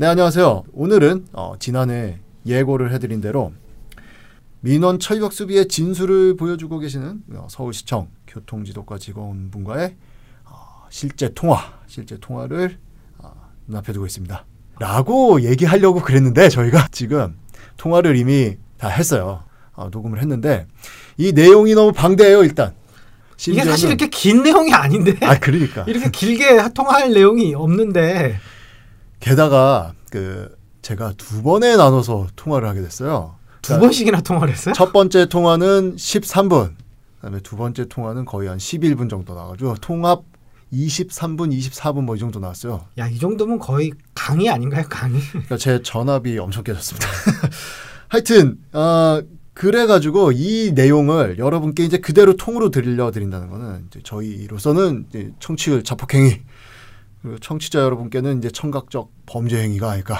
네, 안녕하세요. 오늘은 어, 지난해 예고를 해드린 대로 민원 철벽 수비의 진수를 보여주고 계시는 어, 서울시청 교통지도과 직원분과의 어, 실제 통화, 실제 통화를 어, 눈앞에 두고 있습니다. 라고 얘기하려고 그랬는데 저희가 지금 통화를 이미 다 했어요. 어, 녹음을 했는데 이 내용이 너무 방대해요, 일단. 이게 사실 이렇게 긴 내용이 아닌데 아, 그러니까. 이렇게 길게 통화할 내용이 없는데 게다가 그 제가 두 번에 나눠서 통화를 하게 됐어요. 두 그러니까 번씩이나 통화를 했어요? 첫 번째 통화는 13분, 그다음에 두 번째 통화는 거의 한 11분 정도 나가지고 통합 23분, 24분 뭐 이 정도 나왔어요. 야 이 정도면 거의 강의 아닌가요 강의? 그러니까 제 전압이 엄청 깨졌습니다. 하여튼 어, 그래가지고 이 내용을 여러분께 이제 그대로 통으로 들려드린다는 거는 저희로서는 청취율 자폭행위 그리고 청취자 여러분께는 이제 청각적 범죄 행위가 아닐까.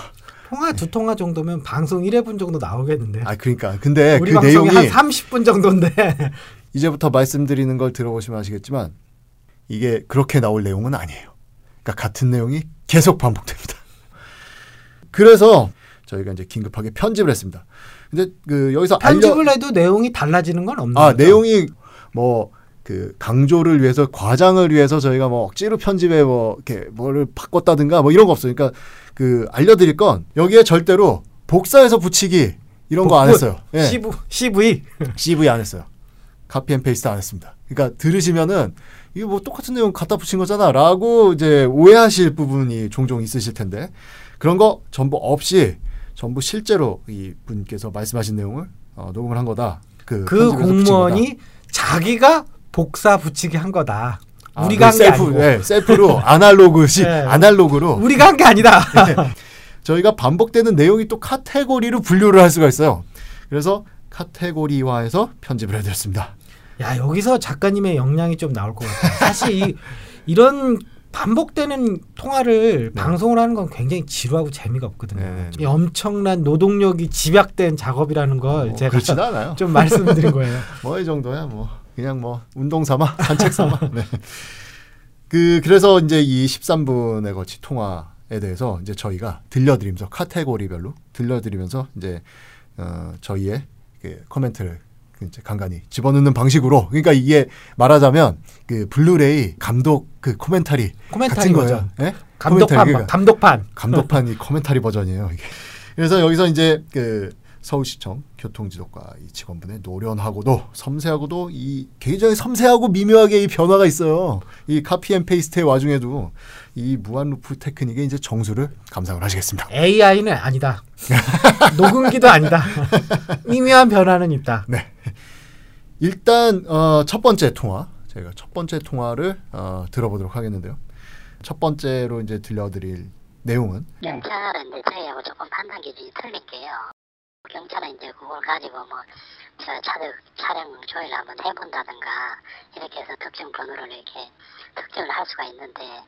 통화 두 통화 정도면 방송 1회분 정도 나오겠는데 아 그러니까 근데 우리 그 내용이 한 30분 정도인데 이제부터 말씀드리는 걸 들어보시면 아시겠지만 이게 그렇게 나올 내용은 아니에요. 그러니까 같은 내용이 계속 반복됩니다. 그래서 저희가 이제 긴급하게 편집을 했습니다. 근데 그 여기서 편집을 알려 해도 내용이 달라지는 건 없는 아 거죠? 내용이 뭐 그 강조를 위해서 과장을 위해서 저희가 뭐 억지로 편집에 뭐 이렇게 뭐를 바꿨다든가 뭐 이런 거 없어요. 그러니까 그 알려드릴 건 여기에 절대로 복사해서 붙이기 이런 거 안 했어요. 예. CV, CV CV 안 했어요. copy and paste 안 했습니다. 그러니까 들으시면은 이게 뭐 똑같은 내용 갖다 붙인 거잖아라고 이제 오해하실 부분이 종종 있으실 텐데 그런 거 전부 없이 전부 실제로 이 분께서 말씀하신 내용을 어, 녹음을 한 거다. 그, 그 공무원이 자기가 복사 붙이기 한 거다. 아, 우리가 한그게 셀프, 아니고 네, 셀프로 아날로그식 네. 아날로그로 우리가 한 게 아니다. 저희가 반복되는 내용이 또 카테고리로 분류를 할 수가 있어요. 그래서 카테고리화해서 편집을 해드렸습니다. 야 여기서 작가님의 역량이 좀 나올 것 같아요. 사실 이, 이런 반복되는 통화를 네. 방송을 하는 건 굉장히 지루하고 재미가 없거든요. 네, 네. 이 엄청난 노동력이 집약된 작업이라는 걸 뭐 제가. 좀 말씀드린 거예요. 뭐 이 정도야 뭐 그냥 뭐 운동 삼아 산책 삼아 네. 그 그래서 이제 이 13분에 걸친 통화에 대해서 이제 저희가 들려드리면서 카테고리별로 들려드리면서 이제 어 저희의 그 코멘트를 그 이제 간간히 집어넣는 방식으로 그러니까 이게 말하자면 그 블루레이 감독 그 commentary commentary 같은 거예요. 예? 감독판, 그러니까 감독판. 감독판 이 commentary 버전이에요. 이게. 그래서 여기서 이제 그 서울시청 교통지도과 이 직원분의 노련하고도 섬세하고도 이 굉장히 섬세하고 미묘하게 이 변화가 있어요. 이 copy and paste의 와중에도 이 무한 루프 테크닉의 이제 정수를 감상을 하시겠습니다. AI는 아니다. 녹음기도 아니다. 미묘한 변화는 있다. 네. 일단 어, 첫 번째 통화 저희가 첫 번째 통화를 어, 들어보도록 하겠는데요. 첫 번째로 이제 들려드릴 내용은 경찰은 이제 저희하고 조금 판단 기준이 틀린 게요. 경찰은 이제 그걸 가지고 뭐, 저 차량, 차량 조회를 한번 해본다든가, 이렇게 해서 특정 번호를 이렇게 특정을 할 수가 있는데,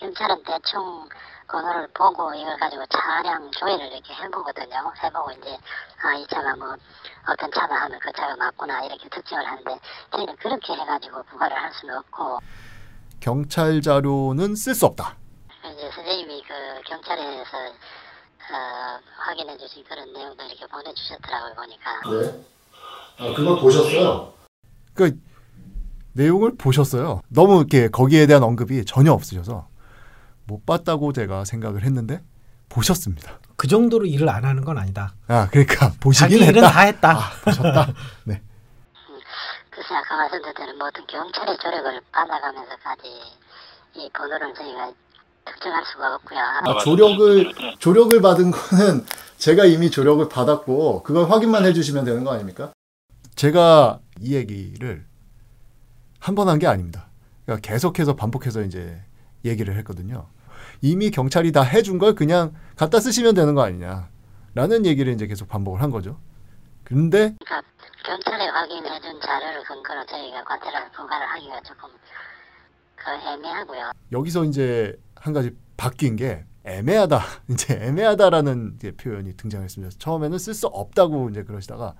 경찰은 대충 번호를 보고 이걸 가지고 차량 조회를 이렇게 해보거든요. 해보고 이제, 아, 이 차가 뭐, 어떤 차다 하면 그 차가 맞구나, 이렇게 특정을 하는데, 저희는 그렇게 해가지고 부과를 할 수는 없고, 경찰 자료는 쓸 수 없다. 이제 선생님이 그 경찰에서 어, 확인해 주신 그런 내용도 이렇게 보내주셨더라고요 보니까 네. 아, 그걸 보셨어요? 그 내용을 보셨어요. 너무 이렇게 거기에 대한 언급이 전혀 없으셔서 못 봤다고 제가 생각을 했는데 보셨습니다. 그 정도로 일을 안 하는 건 아니다. 아, 그러니까 보시긴 자기 일은 했다. 다 했다. 아, 보셨다. 네. 그래서 아까 말씀드린 모든 경찰의 조력을 받아가면서까지 이 번호를 저희가 특정할 수가 없고요. 아, 조력을 조력을 받은 거는 제가 이미 조력을 받았고 그걸 확인만 해주시면 되는 거 아닙니까? 제가 이 얘기를 한 번 한 게 아닙니다. 그러니까 계속해서 반복해서 이제 얘기를 했거든요. 이미 경찰이 다 해준 걸 그냥 갖다 쓰시면 되는 거 아니냐라는 얘기를 이제 계속 반복을 한 거죠. 근데 그러니까 경찰에 확인해 준 자료를 근거로 저희가 과태료를 부과를 하기가 조금 그 애매하고요. 여기서 이제 한 가지 바뀐 게 애매하다. 이제 애매하다라는 이제 표현이 등장했습니다. 처음에는 쓸 수 없다고 이제 그러시다가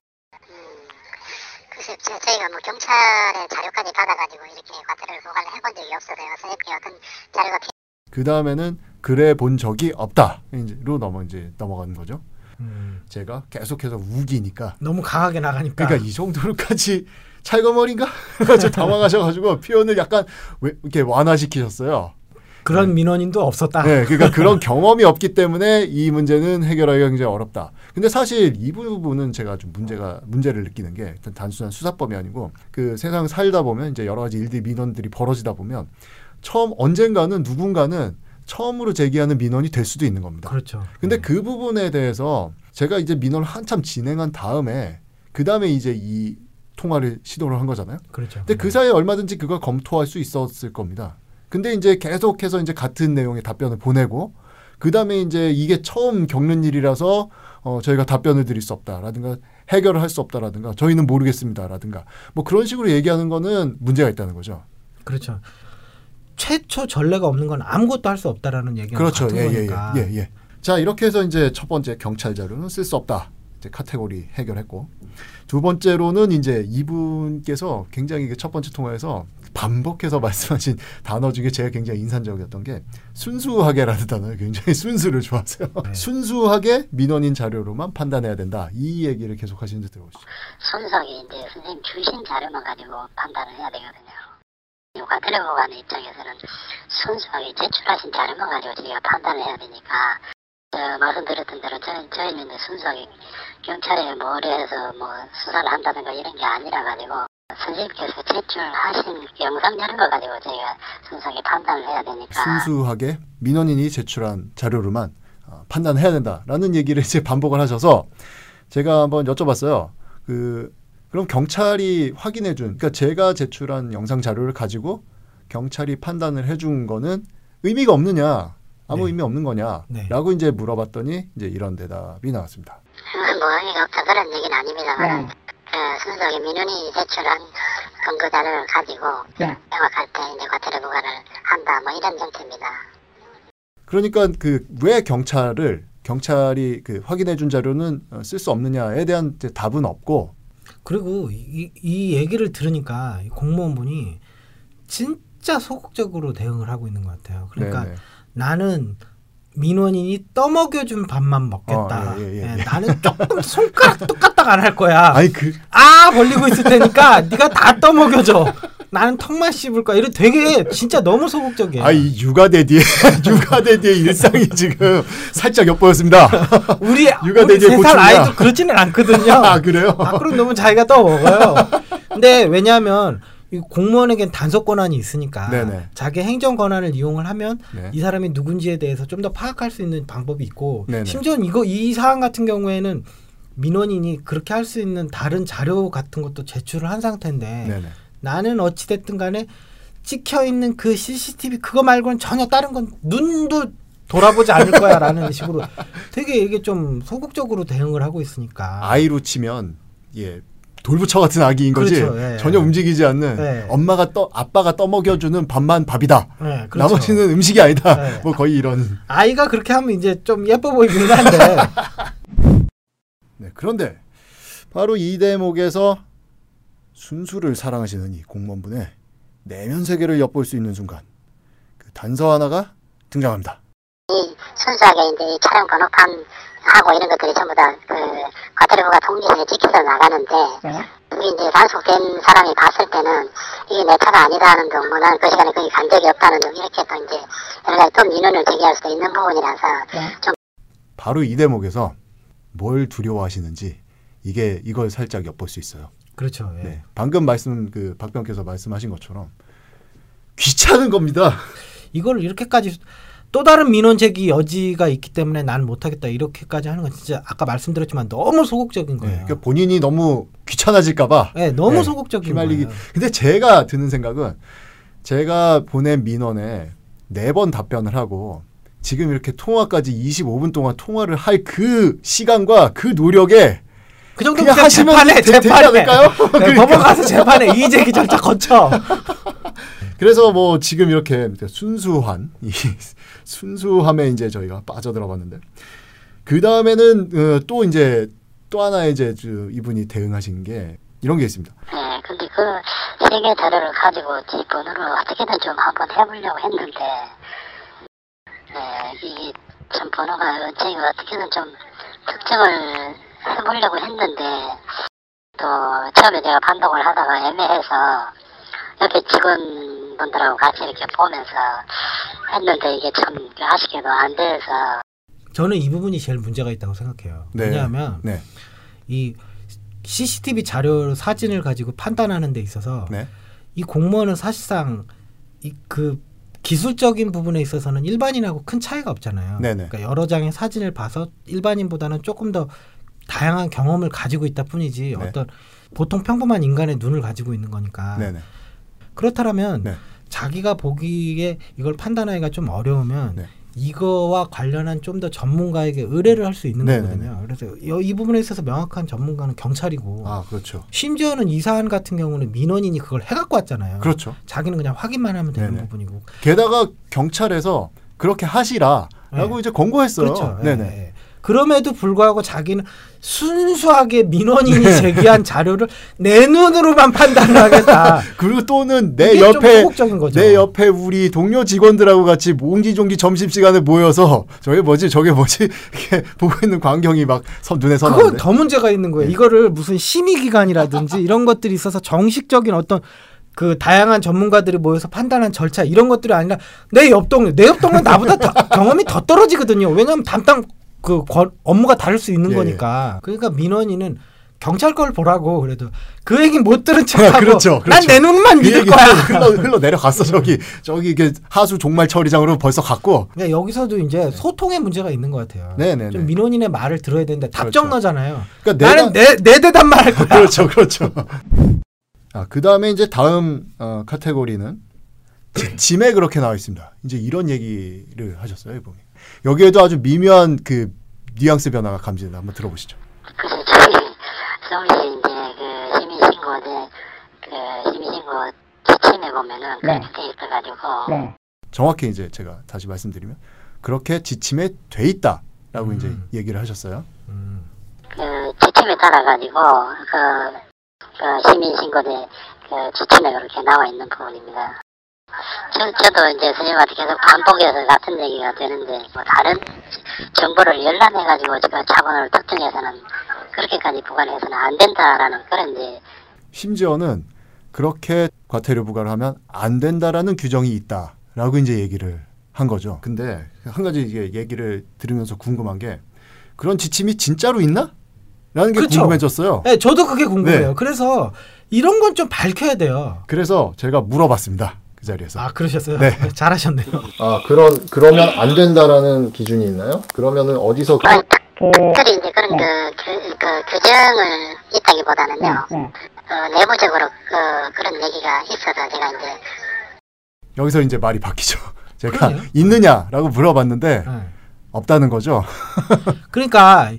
글쎄 저- 저희가 뭐 경찰의 자료까지 받아가지고 이렇게 과태료를 부과를 해본 적이 없어서요. 선생님께 어떤 자료가 필요 그 다음에는 그래 본 적이 없다. 이제로 넘어 이제 넘어가는 거죠. 음. 제가 계속해서 우기니까 너무 강하게 나가니까. 그러니까 이 정도로까지 찰거머리인가? 좀 당황하셔가지고 표현을 약간 왜 이렇게 완화시키셨어요. 그런 민원인도 없었다. 네, 그러니까 그런 경험이 없기 때문에 이 문제는 해결하기가 굉장히 어렵다. 근데 사실 이 부분은 제가 좀 문제가 문제를 느끼는 게 일단 단순한 수사법이 아니고 그 세상 살다 보면 이제 여러 가지 일들이 민원들이 벌어지다 보면 처음 언젠가는 누군가는 처음으로 제기하는 민원이 될 수도 있는 겁니다. 그렇죠. 근데 네. 그 부분에 대해서 제가 이제 민원을 한참 진행한 다음에 그 다음에 이제 이 통화를 시도를 한 거잖아요. 그렇죠. 근데 그 사이에 얼마든지 그걸 검토할 수 있었을 겁니다. 근데 이제 계속해서 이제 같은 내용의 답변을 보내고 그 다음에 이제 이게 처음 겪는 일이라서 어 저희가 답변을 드릴 수 없다라든가 해결을 할 수 없다라든가 저희는 모르겠습니다라든가 뭐 그런 식으로 얘기하는 거는 문제가 있다는 거죠. 그렇죠. 최초 전례가 없는 건 아무것도 할 수 없다라는 얘기가 그렇죠. 같은 예, 예, 거니까. 예, 예, 예. 자 이렇게 해서 이제 첫 번째 경찰 자료는 쓸 수 없다. 이제 카테고리 해결했고 두 번째로는 이제 이분께서 굉장히 그 첫 번째 통화에서 반복해서 말씀하신 단어 중에 제가 굉장히 인상적이었던 게 순수하게라는 단어를 굉장히 순수를 좋아하세요. 네. 순수하게 민원인 자료로만 판단해야 된다. 이 얘기를 계속 하시는데 들어보시죠. 순수하게 이제 선생님 주신 자료만 가지고 판단을 해야 되거든요. 과태료보관의 입장에서는 순수하게 제출하신 자료만 가지고 저희가 판단을 해야 되니까 저 말씀드렸던 대로 저희, 저희는 이제 순수하게 경찰에 뭐 의뢰해서 뭐 수사를 한다든가 이런 게 아니라 가지고 선생님께서 제출하신 영상 자료를 가지고 저희가 순수하게 판단을 해야 되니까 순수하게 민원인이 제출한 자료로만 어, 판단해야 된다라는 얘기를 이제 반복을 하셔서 제가 한번 여쭤봤어요. 그 그럼 경찰이 확인해 준 그러니까 제가 제출한 영상 자료를 가지고 경찰이 판단을 해 준 거는 의미가 없느냐 아무 네. 의미 없는 거냐라고 네. 이제 물어봤더니 이제 이런 대답이 나왔습니다. 뭐 의미가 없다 그런 얘기는 아닙니다만 그 순수하게 민원인이 제출한 근거 자료를 가지고 명확할 때 이제 과태료 부과를 한다 뭐 이런 형태입니다. 그러니까 그 왜 경찰을 경찰이 그 확인해 준 자료는 어, 쓸수 없느냐에 대한 답은 없고 그리고 이, 이 얘기를 들으니까 이 공무원분이 진짜 소극적으로 대응을 하고 있는 것 같아요. 그러니까 네네. 나는 민원인이 떠먹여준 밥만 먹겠다. 어, 예, 예, 예, 예, 예. 나는 조금 손가락도 까딱 안할 거야. 아니 그 아 벌리고 있을 테니까 네가 다 떠먹여줘. 나는 턱만 씹을 거야. 이래 되게 진짜 너무 소극적이에요. 아이 육아대디의 육아대디의 일상이 지금 살짝 엿보였습니다. 우리 육아 대디의 세살. 아이도 그렇지는 않거든요. 아 그래요? 밖으로 너무 자기가 떠먹어요. 근데 왜냐하면 이 공무원에겐 단속 권한이 있으니까 네네. 자기 행정 권한을 이용을 하면 네. 이 사람이 누군지에 대해서 좀 더 파악할 수 있는 방법이 있고 네네. 심지어 이거 이 사안 같은 경우에는 민원인이 그렇게 할 수 있는 다른 자료 같은 것도 제출을 한 상태인데 네네. 나는 어찌 됐든 간에 찍혀 있는 그 CCTV 그거 말고는 전혀 다른 건 눈도 돌아보지 않을 거야라는 식으로 되게 이게 좀 소극적으로 대응을 하고 있으니까 아이로 치면 예 돌부처 같은 아기인 거지 그렇죠, 예, 전혀 예. 움직이지 않는 예. 엄마가 떠 아빠가 떠먹여주는 밥만 밥이다. 네, 그렇죠. 나머지는 음식이 아니다. 네. 뭐 거의 이런. 아이가 그렇게 하면 이제 좀 예뻐 보이긴 한데 네, 그런데 바로 이 대목에서 순수를 사랑하시는 이 공무원분의 내면 세계를 엿볼 수 있는 순간 그 단서 하나가 등장합니다. 이 순수하게 이제 이 차량 번호판 하고 이런 것들이 전부 다그 과태료부가 통지서에 찍혀서 나가는데 그게 이제 단속된 사람이 봤을 때는 이게 내 차가 아니다는 등 뭐는 그 시간에 거기 간 적이 없다는 등 이렇게 또 이제 여러 가지 또 민원을 제기할 수도 있는 부분이라서 좀 바로 이 대목에서 뭘 두려워하시는지 이게 이걸 살짝 엿볼 수 있어요. 그렇죠. 예. 네. 방금 말씀 그 박병께서 말씀하신 것처럼 귀찮은 겁니다. 이걸 이렇게까지 또 다른 민원 제기 여지가 있기 때문에 난 못하겠다 이렇게까지 하는 건 진짜 아까 말씀드렸지만 너무 소극적인 네. 거예요. 그러니까 본인이 너무 귀찮아질까봐 네, 너무 네, 소극적인 휘말리기. 거예요. 근데 제가 드는 생각은 제가 보낸 민원에 네 번 답변을 하고 지금 이렇게 통화까지 25분 동안 통화를 할 그 시간과 그 노력에 그 정도 그냥 하시면 재판에 되- 재판에 않을까요? 네, 그러니까. 법원 가서 재판에 이의제기 절차 거쳐. 그래서 뭐 지금 이렇게 순수한 이 순수함에 이제 저희가 빠져들어 봤는데 그 다음에는 어, 또 이제 또 하나의 이제 저 이분이 대응하신 게 이런 게 있습니다. 예, 근데 그세개 자료를 가지고 지 번호를 어떻게든 좀 한번 해보려고 했는데 네, 이게 참 번호가 저희가 어떻게든 좀 특정을 해보려고 했는데 또 처음에 제가 판독을 하다가 애매해서 옆에 직원 분들하고 같이 이렇게 보면서 했는데 이게 참 아쉽게도 안 돼서 저는 이 부분이 제일 문제가 있다고 생각해요. 네. 왜냐하면 네. 이 CCTV 자료 사진을 가지고 판단하는 데 있어서 네. 이 공무원은 사실상 이 그 기술적인 부분에 있어서는 일반인하고 큰 차이가 없잖아요. 네네. 그러니까 여러 장의 사진을 봐서 일반인보다는 조금 더 다양한 경험을 가지고 있다 뿐이지 네. 어떤 보통 평범한 인간의 눈을 가지고 있는 거니까 네네. 그렇다면 네. 자기가 보기에 이걸 판단하기가 좀 어려우면 네. 이거와 관련한 좀 더 전문가에게 의뢰를 할 수 있는 네, 거거든요. 그래서 여- 이 부분에 있어서 명확한 전문가는 경찰이고 아 그렇죠. 심지어는 이 사안 같은 경우는 민원인이 그걸 해갖고 왔잖아요. 그렇죠. 자기는 그냥 확인만 하면 되는 네네. 부분이고. 게다가 경찰에서 그렇게 하시라라고 네. 이제 권고했어요. 그렇죠. 예, 네네. 예. 그럼에도 불구하고 자기는 순수하게 민원인이 네. 제기한 자료를 내 눈으로만 판단을 하겠다. 그리고 또는 내 옆에. 내 옆에 우리 동료 직원들하고 같이 옹기종기 점심 시간에 모여서 저게 뭐지 저게 뭐지 이렇게 보고 있는 광경이 막 선, 눈에 그건 선하는데. 더 문제가 있는 거예요. 네. 이거를 무슨 심의 기관이라든지 이런 것들이 있어서 정식적인 어떤 그 다양한 전문가들이 모여서 판단한 절차 이런 것들이 아니라 내 옆 동네 내옆 동네 나보다 더, 경험이 더 떨어지거든요. 왜냐하면 담당 그 권- 업무가 다를 수 있는 예, 거니까. 그러니까 민원인은 경찰 걸 보라고 그래도 그 얘기 못 들은 아, 척하고 그렇죠, 그렇죠. 난내 눈만 그 믿을 거야. 흘러, 흘러 내려갔어 저기 저기 이게 하수 종말 처리장으로 벌써 갔고 그러니까 여기서도 이제 소통의 문제가 있는 것 같아요. 네네네. 좀 민원인의 말을 들어야 되는데 답정너잖아요. 그러니까 나는 내, 내 대답만 할 거야. 그렇죠, 그렇죠. 아, 그 다음에 이제 다음 어, 카테고리는 지- 짐에 그렇게 나와 있습니다. 이제 이런 얘기를 하셨어요, 이분이. 여기에도 아주 미묘한 그 뉘앙스 변화가 감지된다. 한번 들어보시죠. 그래서 저희 서울시 이제 그 시민신고제 그 시민신고 지침에 보면은 네. 그렇게 돼 있어가지고 네. 정확히 이제 제가 다시 말씀드리면 그렇게 지침에 돼 있다라고 음. 이제 얘기를 하셨어요. 음. 그 지침에 따라 가지고 그, 그 시민신고제 그 지침에 그렇게 나와 있는 부분입니다. 저, 저도 이제 선생님한테 계속 반복해서 같은 얘기가 되는데 뭐 다른 정보를 열람해가지고 제가 차번호를 특정해서는 그렇게까지 부과해서는 안 된다라는 그런 이제 심지어는 그렇게 과태료 부과를 하면 안 된다라는 규정이 있다라고 이제 얘기를 한 거죠. 근데 한 가지 이게 얘기를 들으면서 궁금한 게 그런 지침이 진짜로 있나? 라는 게 그쵸. 궁금해졌어요. 네, 저도 그게 궁금해요. 네. 그래서 이런 건 좀 밝혀야 돼요. 그래서 제가 물어봤습니다. 그 자리에서. 아 그러셨어요? 네. 잘하셨네요. 아, 그런 그러면 안 된다라는 기준이 있나요? 그러면은 어디서 그, 그, 특별히 이제 그런 네. 그, 그, 그 규정을 있다기보다는요 네. 어, 내부적으로 그, 그런 얘기가 있어서 제가 이제 여기서 이제 말이 바뀌죠. 제가 그러네요. 있느냐라고 물어봤는데 네. 없다는 거죠. 그러니까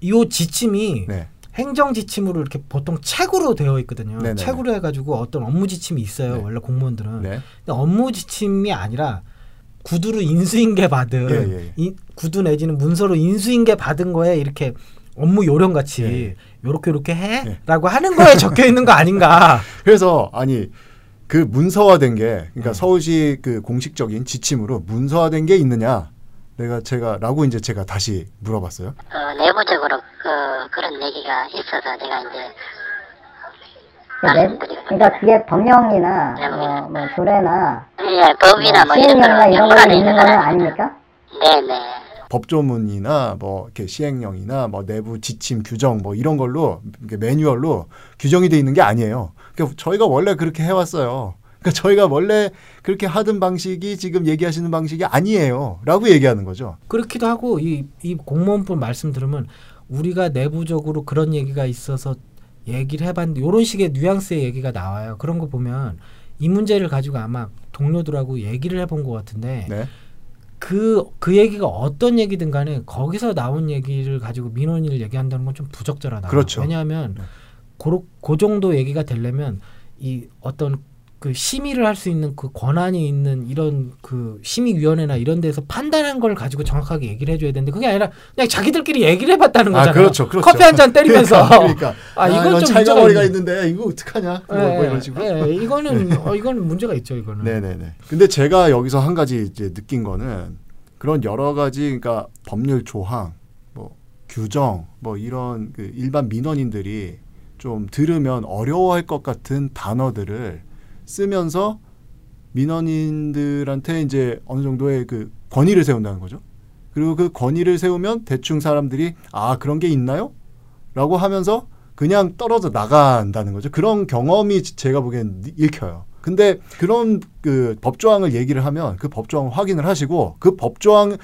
이 지침이 네. 행정 지침으로 이렇게 보통 책으로 되어 있거든요. 네네네. 책으로 해가지고 어떤 업무 지침이 있어요. 네. 원래 공무원들은. 네. 근데 업무 지침이 아니라 구두로 인수인계 받은 예, 예, 예. 이- 구두 내지는 문서로 인수인계 받은 거에 이렇게 업무 요령 같이 예. 요렇게 요렇게 예. 해라고 하는 거에 적혀 있는 거 아닌가? 그래서 아니 그 문서화된 게 그러니까 음. 서울시 그 공식적인 지침으로 문서화된 게 있느냐? 내가 제가 라고 이제 제가 다시 물어봤어요. 어, 내부적으로 그, 그런 얘기가 있어서 제가 이제 그 내- 그러니까 그게 법령이나 네, 뭐, 뭐 조례나 예, 법이나 뭐 시행령이나 이런 연관이 있는 거는 건 아닙니까? 네네. 법조문이나 뭐 이렇게 시행령이나 뭐 내부 지침 규정 뭐 이런 걸로 매뉴얼로 규정이 돼 있는 게 아니에요. 그러니까 저희가 원래 그렇게 해왔어요. 그러니까 저희가 원래 그렇게 하던 방식이 지금 얘기하시는 방식이 아니에요.라고 얘기하는 거죠. 그렇기도 하고 이, 이 공무원분 말씀 들으면 우리가 내부적으로 그런 얘기가 있어서 얘기를 해봤는데 이런 식의 뉘앙스의 얘기가 나와요. 그런 거 보면 이 문제를 가지고 아마 동료들하고 얘기를 해본 것 같은데 네. 그, 그 얘기가 어떤 얘기든 간에 거기서 나온 얘기를 가지고 민원인을 얘기한다는 건 좀 부적절하다. 그렇죠. 왜냐하면 네. 그, 그 정도 얘기가 되려면 이 어떤 그 심의를 할 수 있는 그 권한이 있는 이런 그 심의위원회나 이런 데서 판단한 걸 가지고 정확하게 얘기를 해줘야 되는데 그게 아니라 그냥 자기들끼리 얘기를 해봤다는 거잖아요. 아 그렇죠, 그렇죠. 커피 한 잔 때리면서. 그러니까, 아, 아, 이건 이건 좀 찰가머리가 문제가 있는데 이거 어떡하냐? 뭐, 뭐 이런 식으로. 예, 예, 이거는 어, 이거는 문제가 있죠. 이거는. 네네네. 근데 제가 여기서 한 가지 이제 느낀 거는 그런 여러 가지 그러니까 법률 조항, 뭐 규정, 뭐 이런 그 일반 민원인들이 좀 들으면 어려워할 것 같은 단어들을 쓰면서 민원인들한테 이제 어느 정도의 그 권위를 세운다는 거죠. 그리고 그 권위를 세우면 대충 사람들이 아 그런 게 있나요? 라고 하면서 그냥 떨어져 나간다는 거죠. 그런 경험이 제가 보기엔 읽혀요. 근데 그런 그 법조항을 얘기를 하면 그 법조항을 확인을 하시고 그 법조항을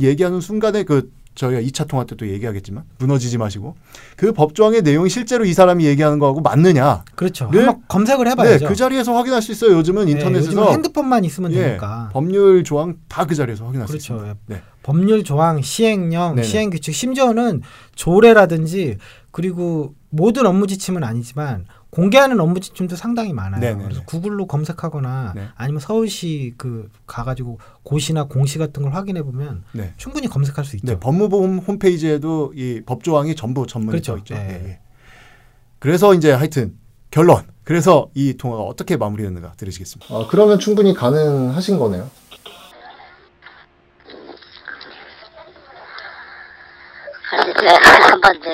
얘기하는 순간에 그 저희가 2차 통화 때도 얘기하겠지만 무너지지 마시고 그 법조항의 내용이 실제로 이 사람이 얘기하는 거하고 맞느냐 그렇죠. 네. 한번 검색을 해봐야죠. 네, 그 자리에서 확인할 수 있어요. 요즘은 네, 인터넷에서 요즘은 핸드폰만 있으면 예, 되니까. 법률 조항 다 그 자리에서 확인할 수 그렇죠. 있습니다. 네. 법률 조항, 시행령, 네네. 시행 규칙, 심지어는 조례라든지 그리고 모든 업무 지침은 아니지만 공개하는 업무 지침도 상당히 많아요. 네네네. 그래서 구글로 검색하거나 네. 아니면 서울시 그 가가지고 고시나 공시 같은 걸 확인해 보면 네. 충분히 검색할 수 있죠. 네, 법무부 홈- 홈페이지에도 이 법조항이 전부 전문이 그렇죠. 써 있죠. 예. 예, 예. 그래서 이제 하여튼 결론. 그래서 이 통화가 어떻게 마무리됐는가 들으시겠습니다. 아, 그러면 충분히 가능하신 거네요. 그래서 한번 그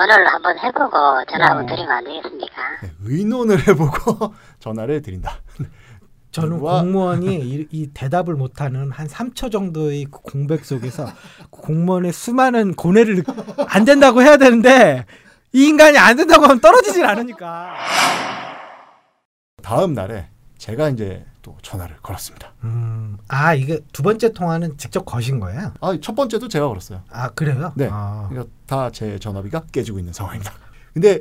언어를 한번 해보고 전화 한번 어. 드리면 안 되겠습니까? 네, 의논을 해보고 전화를 드린다. 저는 와. 공무원이 이, 이 대답을 못하는 한 3초 정도의 그 공백 속에서 공무원의 수많은 고뇌를 느- 안 된다고 해야 되는데 이 인간이 안 된다고 하면 떨어지질 않으니까. 다음 날에 제가 이제 또 전화를 걸었습니다. 음, 아 이게 두 번째 통화는 직접 거신 거예요? 아, 첫 번째도 제가 걸었어요. 아 그래요? 네. 아, 그러니까 다 제 전화비가 깨지고 있는 상황입니다. 근데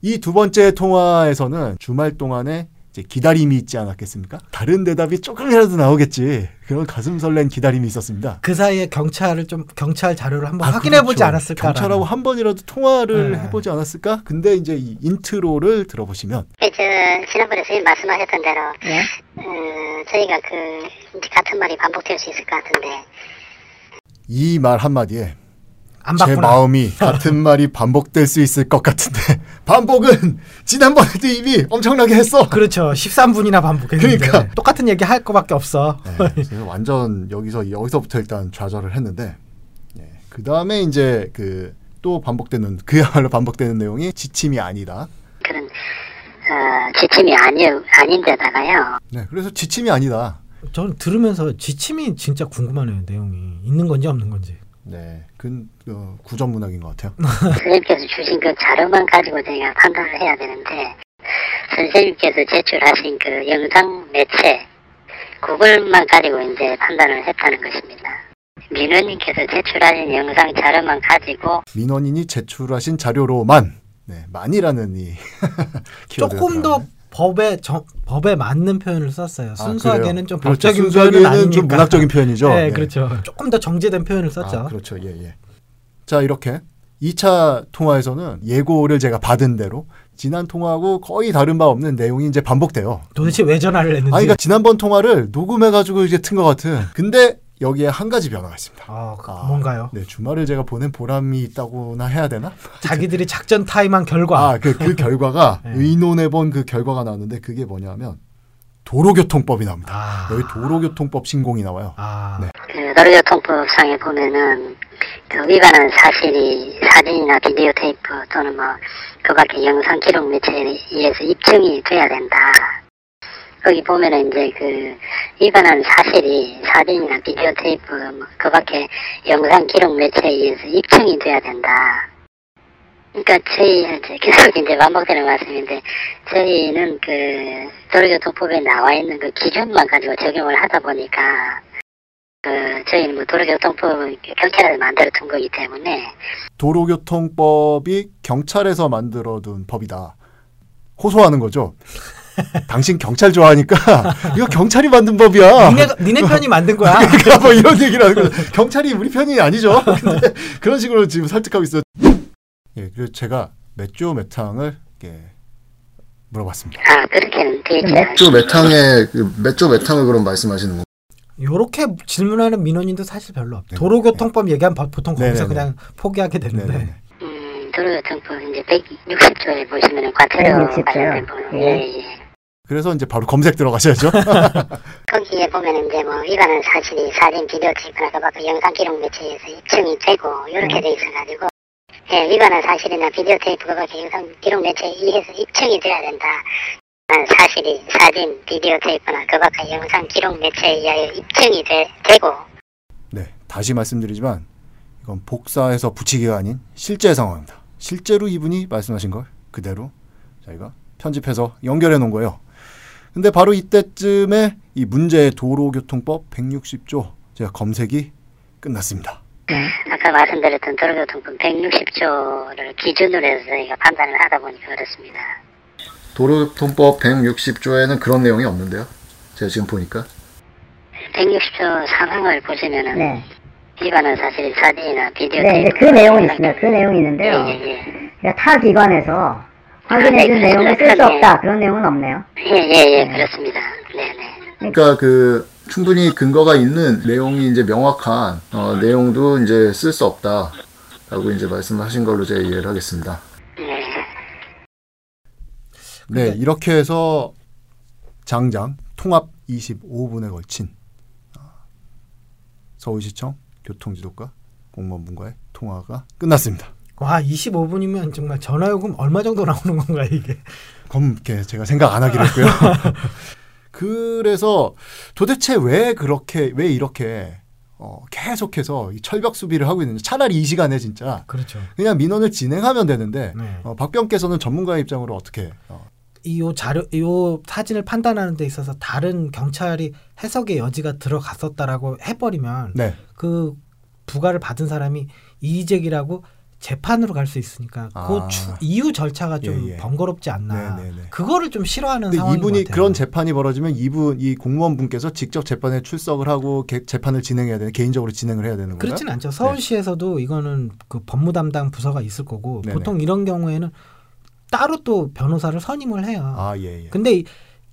이 두 번째 통화에서는 주말 동안에 이제 기다림이 있지 않았겠습니까? 다른 대답이 조금이라도 나오겠지. 그런 가슴 설렌 기다림이 있었습니다. 그 사이에 경찰을 좀 경찰 자료를 한번 아, 확인해 보지 그렇죠. 않았을까? 경찰하고 한 번이라도 통화를 네. 해보지 않았을까? 근데 이제 이 인트로를 들어보시면 예, 저 지난번에 선생님 말씀하셨던 대로 네. 어, 저희가 그 같은 말이 반복될 수 있을 것 같은데 이 말 한마디에 안 제. 마음이 같은 말이 반복될 수 있을 것 같은데 반복은 지난번에도 이미 엄청나게 했어. 그렇죠. 13분이나 반복했는데 그러니까. 똑같은 얘기 할 거밖에 없어. 네, 완전 여기서 여기서부터 일단 좌절을 했는데 그 다음에 이제 그 또 반복되는 그야말로 반복되는 내용이 지침이 아니다. 그런 어, 지침이 아니 아닌데다가요. 네, 그래서 지침이 아니다. 저는 들으면서 지침이 진짜 궁금하네요. 내용이 있는 건지 없는 건지. 네, 그 어, 구전 문학인 것 같아요. 선생님께서 주신 그 자료만 가지고 저희가 판단을 해야 되는데 선생님께서 제출하신 그 영상 매체 그걸만 가지고 이제 판단을 했다는 것입니다. 민원님께서 제출하신 영상 자료만 가지고 민원인이 제출하신 자료로만 네, 만이라는 이 조금 더. 법에 정, 법에 맞는 표현을 썼어요. 아, 순수하게는 그래요? 좀 그렇죠. 법적인 표현은 순수하게는 아니니까. 좀 문학적인 표현이죠. 네, 네. 그렇죠. 조금 더 정제된 표현을 썼죠. 아, 그렇죠. 예, 예. 자, 이렇게 2차 통화에서는 예고를 제가 받은 대로 지난 통화하고 거의 다른 바 없는 내용이 이제 반복돼요. 도대체 왜 전화를 했는지. 아, 그러니까 지난번 통화를 녹음해가지고 이제 튼 것 같은. 근데 여기에 한 가지 변화가 있습니다. 아, 그 아, 뭔가요? 네, 주말을 제가 보낸 보람이 있다고나 해야 되나? 자기들이 작전 타임한 결과. 아, 그, 그 결과가 네. 의논해본 그 결과가 나왔는데 그게 뭐냐면 도로교통법이 나옵니다. 아. 여기 도로교통법 신공이 나와요. 아, 네. 그 도로교통법상에 보면은 그 위반한 사실이 사진이나 비디오 테이프 또는 뭐 그밖에 영상 기록 매체에 의해서 입증이 돼야 된다. 거기 보면은 이제 그 위반한 사실이 사진이나 비디오 테이프 뭐 그 밖에 영상 기록 매체에 의해서 입증이 돼야 된다. 그러니까 저희 이제 계속 이제 반복되는 말씀인데 저희는 그 도로교통법에 나와 있는 그 기준만 가지고 적용을 하다 보니까 그 저희는 뭐 도로교통법 경찰에서 만들어 둔 거기 때문에 도로교통법이 경찰에서 만들어둔 법이다. 호소하는 거죠. 당신 경찰 좋아하니까 이거 경찰이 만든 법이야. 니네 니네 편이 만든 거야. 그러니까 뭐 이런 얘기를 하는 거죠. 경찰이 우리 편이 아니죠. 근데 그런 식으로 지금 설득하고 있어요. 예, 그래서 제가 몇조 몇탕을 이렇게 물어봤습니다. 아 그렇게는 않아요. 몇조 몇탕의 몇조 몇탕을 그럼 말씀하시는 거? 요렇게 질문하는 민원인도 사실 별로 없죠. 네. 도로교통법 얘기하면 보- 보통 거기서 네네네. 그냥 포기하게 되는데. 네네. 음, 도로교통법 이제 160조에 보시면은 과태료 160 조요? 관련된 부분 예. 예, 예. 그래서 이제 바로 검색 들어가셔야죠. 거기에 보면 이제 뭐 위반은 사실이 사진 비디오 테이프나 그밖에 영상 기록 매체에서 입증이 되고 이렇게 돼 있어가지고 예, 위반은 사실이나 비디오 테이프 그밖에 영상 기록 매체에 의해서 입증이 돼야 된다. 아, 사실이 사진 비디오 테이프나 그밖에 영상 기록 매체에 의하여 입증이 돼, 되고 네, 다시 말씀드리지만 이건 복사해서 붙이기가 아닌 실제 상황입니다. 실제로 이분이 말씀하신 걸 그대로 저희가 편집해서 연결해 놓은 거예요. 근데 바로 이때쯤에 이 문제의 도로교통법 160조 제가 검색이 끝났습니다. 아까 말씀드렸던 도로교통법 160조를 기준으로 해서 저희가 판단을 하다 보니까 그렇습니다. 도로교통법 160조에는 그런 내용이 없는데요. 제가 지금 보니까 160조 상황을 보시면은 네. 위반은 사실이 사진이나 비디오 네, 테이프 그 내용이 있습니다. 그 내용이 있는데요. 예, 예, 예. 그러니까 타 기관에서 확인해준 네, 내용을 쓸 수. 없다. 그런 내용은 없네요. 예, 예, 예, 그렇습니다. 네네. 그러니까 그 충분히 근거가 있는 내용이 이제 명확한 어, 내용도 이제 쓸 수 없다라고 이제 말씀하신 걸로 제가 이해를 하겠습니다. 네. 네, 이렇게 해서 장장 통합 25분에 걸친 어, 서울시청 교통지도과 공무원분과의 통화가 끝났습니다. 와 25분이면 정말 전화요금 얼마 정도 나오는 건가 이게? 검게 제가 생각 안 하기로 했고요. 그래서 도대체 왜 그렇게 왜 이렇게 어, 계속해서 이 철벽 수비를 하고 있는지 차라리 이 시간에 진짜 그렇죠. 그냥 민원을 진행하면 되는데 네. 어, 박병께서는 전문가의 입장으로 어떻게 어, 이 자료 이 사진을 판단하는 데 있어서 다른 경찰이 해석의 여지가 들어갔었다라고 해버리면 네. 그 부가를 받은 사람이 이의제기라고 재판으로 갈 수 있으니까 아. 그 추- 이후 절차가 좀 예, 예. 번거롭지 않나. 네, 네, 네. 그거를 좀 싫어하는 상황인 이분이. 그런 재판이 벌어지면 이분 이 공무원 분께서 직접 재판에 출석을 하고 개- 재판을 진행해야 되는 개인적으로 진행을 해야 되는 거예요. 그렇진 않죠. 서울시에서도 이거는 그 법무 담당 부서가 있을 거고 네네. 보통 이런 경우에는 따로 또 변호사를 선임을 해요. 아 예 예. 근데 이-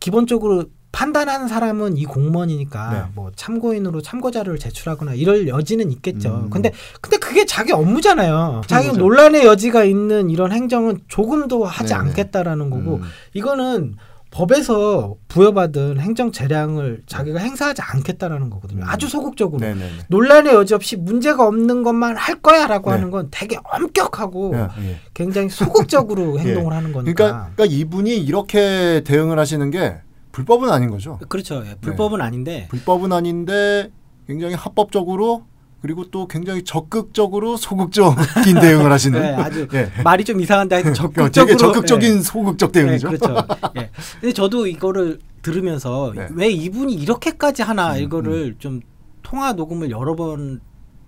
기본적으로 판단하는 사람은 이 공무원이니까 네. 뭐 참고인으로 참고 자료를 제출하거나 이럴 여지는 있겠죠. 음. 근데 근데 그게 자기 업무잖아요. 자기 거죠. 논란의 여지가 있는 이런 행정은 조금도 하지 네네. 않겠다라는 거고 음. 이거는 법에서 부여받은 행정 재량을 자기가 행사하지 않겠다라는 거거든요. 음. 아주 소극적으로. 네네네. 논란의 여지 없이 문제가 없는 것만 할 거야라고 네. 하는 건 되게 엄격하고 예, 예. 굉장히 소극적으로 행동을 하는 거니까. 그러니까, 그러니까 이분이 이렇게 대응을 하시는 게 불법은 아닌 거죠. 그렇죠. 예, 불법은 아닌데 불법은 아닌데 굉장히 합법적으로 그리고 또 굉장히 적극적으로 소극적인 대응을 하시는. 네, 아주 예. 말이 좀 이상한데 하여튼 적극적으로 되게 적극적인 예. 소극적 네, 대응이죠. 그렇죠. 예. 근데 저도 이거를 들으면서 네. 왜 이분이 이렇게까지 하나 음, 이거를 좀 통화 녹음을 여러 번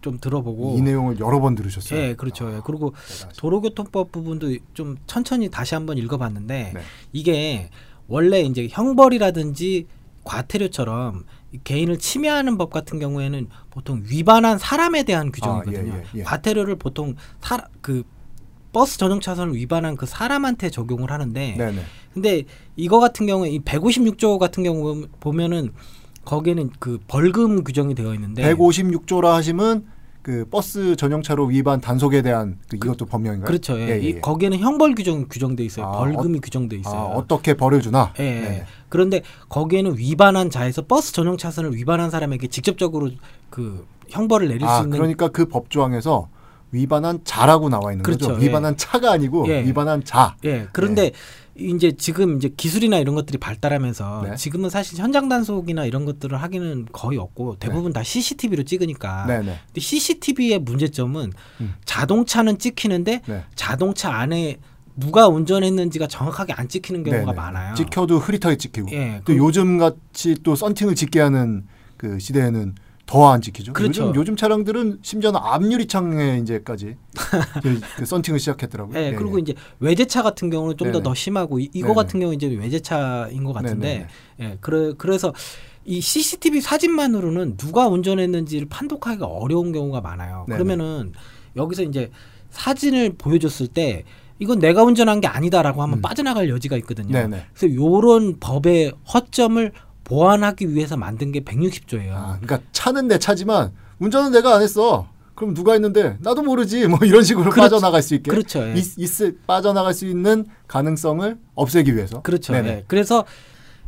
좀 들어보고 이 내용을 여러 번 들으셨어요. 예, 그렇죠. 예. 그리고 대단하시다. 도로교통법 부분도 좀 천천히 다시 한번 읽어봤는데 네. 이게 원래 이제 형벌이라든지 과태료처럼 이 개인을 침해하는 법 같은 경우에는 보통 위반한 사람에 대한 규정이거든요. 아, 예, 예, 예. 과태료를 보통 사, 그 버스 전용 차선을 위반한 그 사람한테 적용을 하는데 네네. 근데 이거 같은 경우에 이 156조 같은 경우 보면은 거기에는 그 벌금 규정이 되어 있는데 156조라 하시면 그 버스 전용차로 위반 단속에 대한 그 이것도 법령인가요? 그렇죠. 예. 예, 예, 이 예. 거기에는 형벌 규정 규정돼 있어요. 아, 벌금이 규정돼 있어요. 아, 어떻게 벌을 주나? 예. 네. 그런데 거기에는 위반한 자에서 버스 전용 차선을 위반한 사람에게 직접적으로 그 형벌을 내릴 아, 수 있는 그러니까 그 법조항에서 위반한 자라고 나와 있는 그렇죠. 거죠. 예. 위반한 차가 아니고 예. 위반한 자. 예. 그런데 이제 지금 이제 기술이나 이런 것들이 발달하면서 네. 지금은 사실 현장 단속이나 이런 것들을 하기는 거의 없고 대부분 다 CCTV로 찍으니까. 네 네. 근데 CCTV의 문제점은 음. 자동차는 찍히는데 네. 자동차 안에 누가 운전했는지가 정확하게 안 찍히는 경우가 네네. 많아요. 찍혀도 흐릿하게 찍히고. 예. 또 요즘 같이 또 썬팅을 찍게 하는 그 시대에는 더안 찍히죠. 그렇죠. 요즘, 요즘 차량들은 심지어는 앞유리창에 이제까지 그, 그 썬팅을 시작했더라고요. 예, 그리고 이제 외제차 같은 경우는 좀더 네네. 더 심하고 이, 네네. 같은 경우 이제 외제차인 것 같은데, 네네. 예, 그래 그래서 이 CCTV 사진만으로는 누가 운전했는지를 판독하기가 어려운 경우가 많아요. 네네. 그러면은 여기서 이제 사진을 보여줬을 때 이건 내가 운전한 게 아니다라고 하면 음. 빠져나갈 여지가 있거든요. 네네. 그래서 요런 법의 허점을 보완하기 위해서 만든 게 160조예요. 아, 그러니까 차는 내 차지만 운전은 내가 안 했어. 그럼 누가 했는데 나도 모르지. 뭐 이런 식으로 그렇죠. 빠져나갈 수 있게. 그렇죠, 예. 있, 있을 빠져나갈 수 있는 가능성을 없애기 위해서. 그렇죠. 네네. 예. 그래서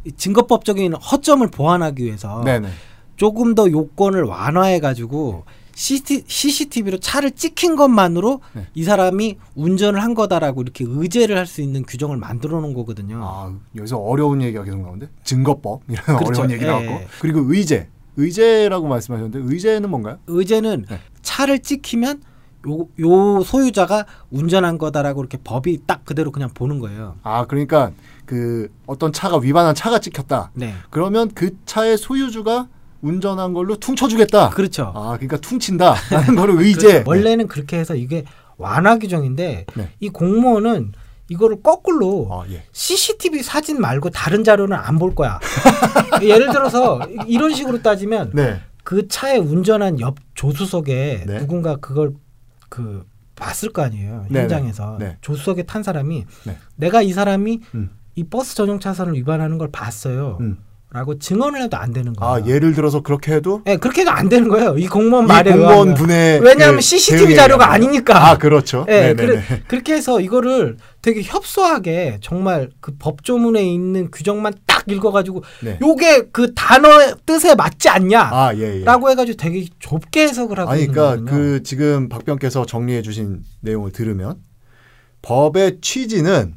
이 증거법적인 허점을 보완하기 위해서 네네. 조금 더 요건을 완화해 가지고 CCTV로 차를 찍힌 것만으로 네. 이 사람이 운전을 한 거다라고 이렇게 의제를 할 수 있는 규정을 만들어 놓은 거거든요. 아 여기서 어려운 얘기가 계속 나오는데 증거법 이런 그렇죠. 어려운 얘기 예, 나왔고 예. 그리고 의제 의제라고 말씀하셨는데 의제는 뭔가요? 의제는 네. 차를 찍히면 요, 요 소유자가 운전한 거다라고 이렇게 법이 딱 그대로 그냥 보는 거예요. 아 그러니까 그 어떤 차가 위반한 차가 찍혔다. 네. 그러면 그 차의 소유주가 운전한 걸로 퉁쳐주겠다. 그렇죠. 아 그러니까 퉁친다 라는 거를 의제. 그렇죠. 원래는 그렇게 해서 이게 완화 규정인데 네. 이 공무원은 이거를 거꾸로 아 예. CCTV 사진 말고 다른 자료는 안 볼 거야. 예를 들어서 이- 이런 식으로 따지면 네. 그 차에 운전한 옆 조수석에 네. 누군가 그걸 그 봤을 거 아니에요 네네. 현장에서 네. 조수석에 탄 사람이 네. 내가 이 사람이 음. 이 버스 전용 차선을 위반하는 걸 봤어요. 음. 라고 증언을 해도 안 되는 거야. 아 예를 들어서 그렇게 해도 예, 그렇게 해도 안 되는 거예요. 이 공무원 이 말에 공무원 의하면. 분의 왜냐하면 그 CCTV 자료가. 아니니까. 아 그렇죠. 예, 네네네. 그래, 그렇게 해서 이거를 되게 협소하게 정말 그 법조문에 있는 규정만 딱 읽어가지고 네. 요게 그 단어 뜻에 맞지 않냐? 아 예. 예. 라고 해가지고 되게 좁게 해석을 하고 아니 있는 그러니까 거거든요. 그 지금 박병께서 정리해 주신 내용을 들으면 법의 취지는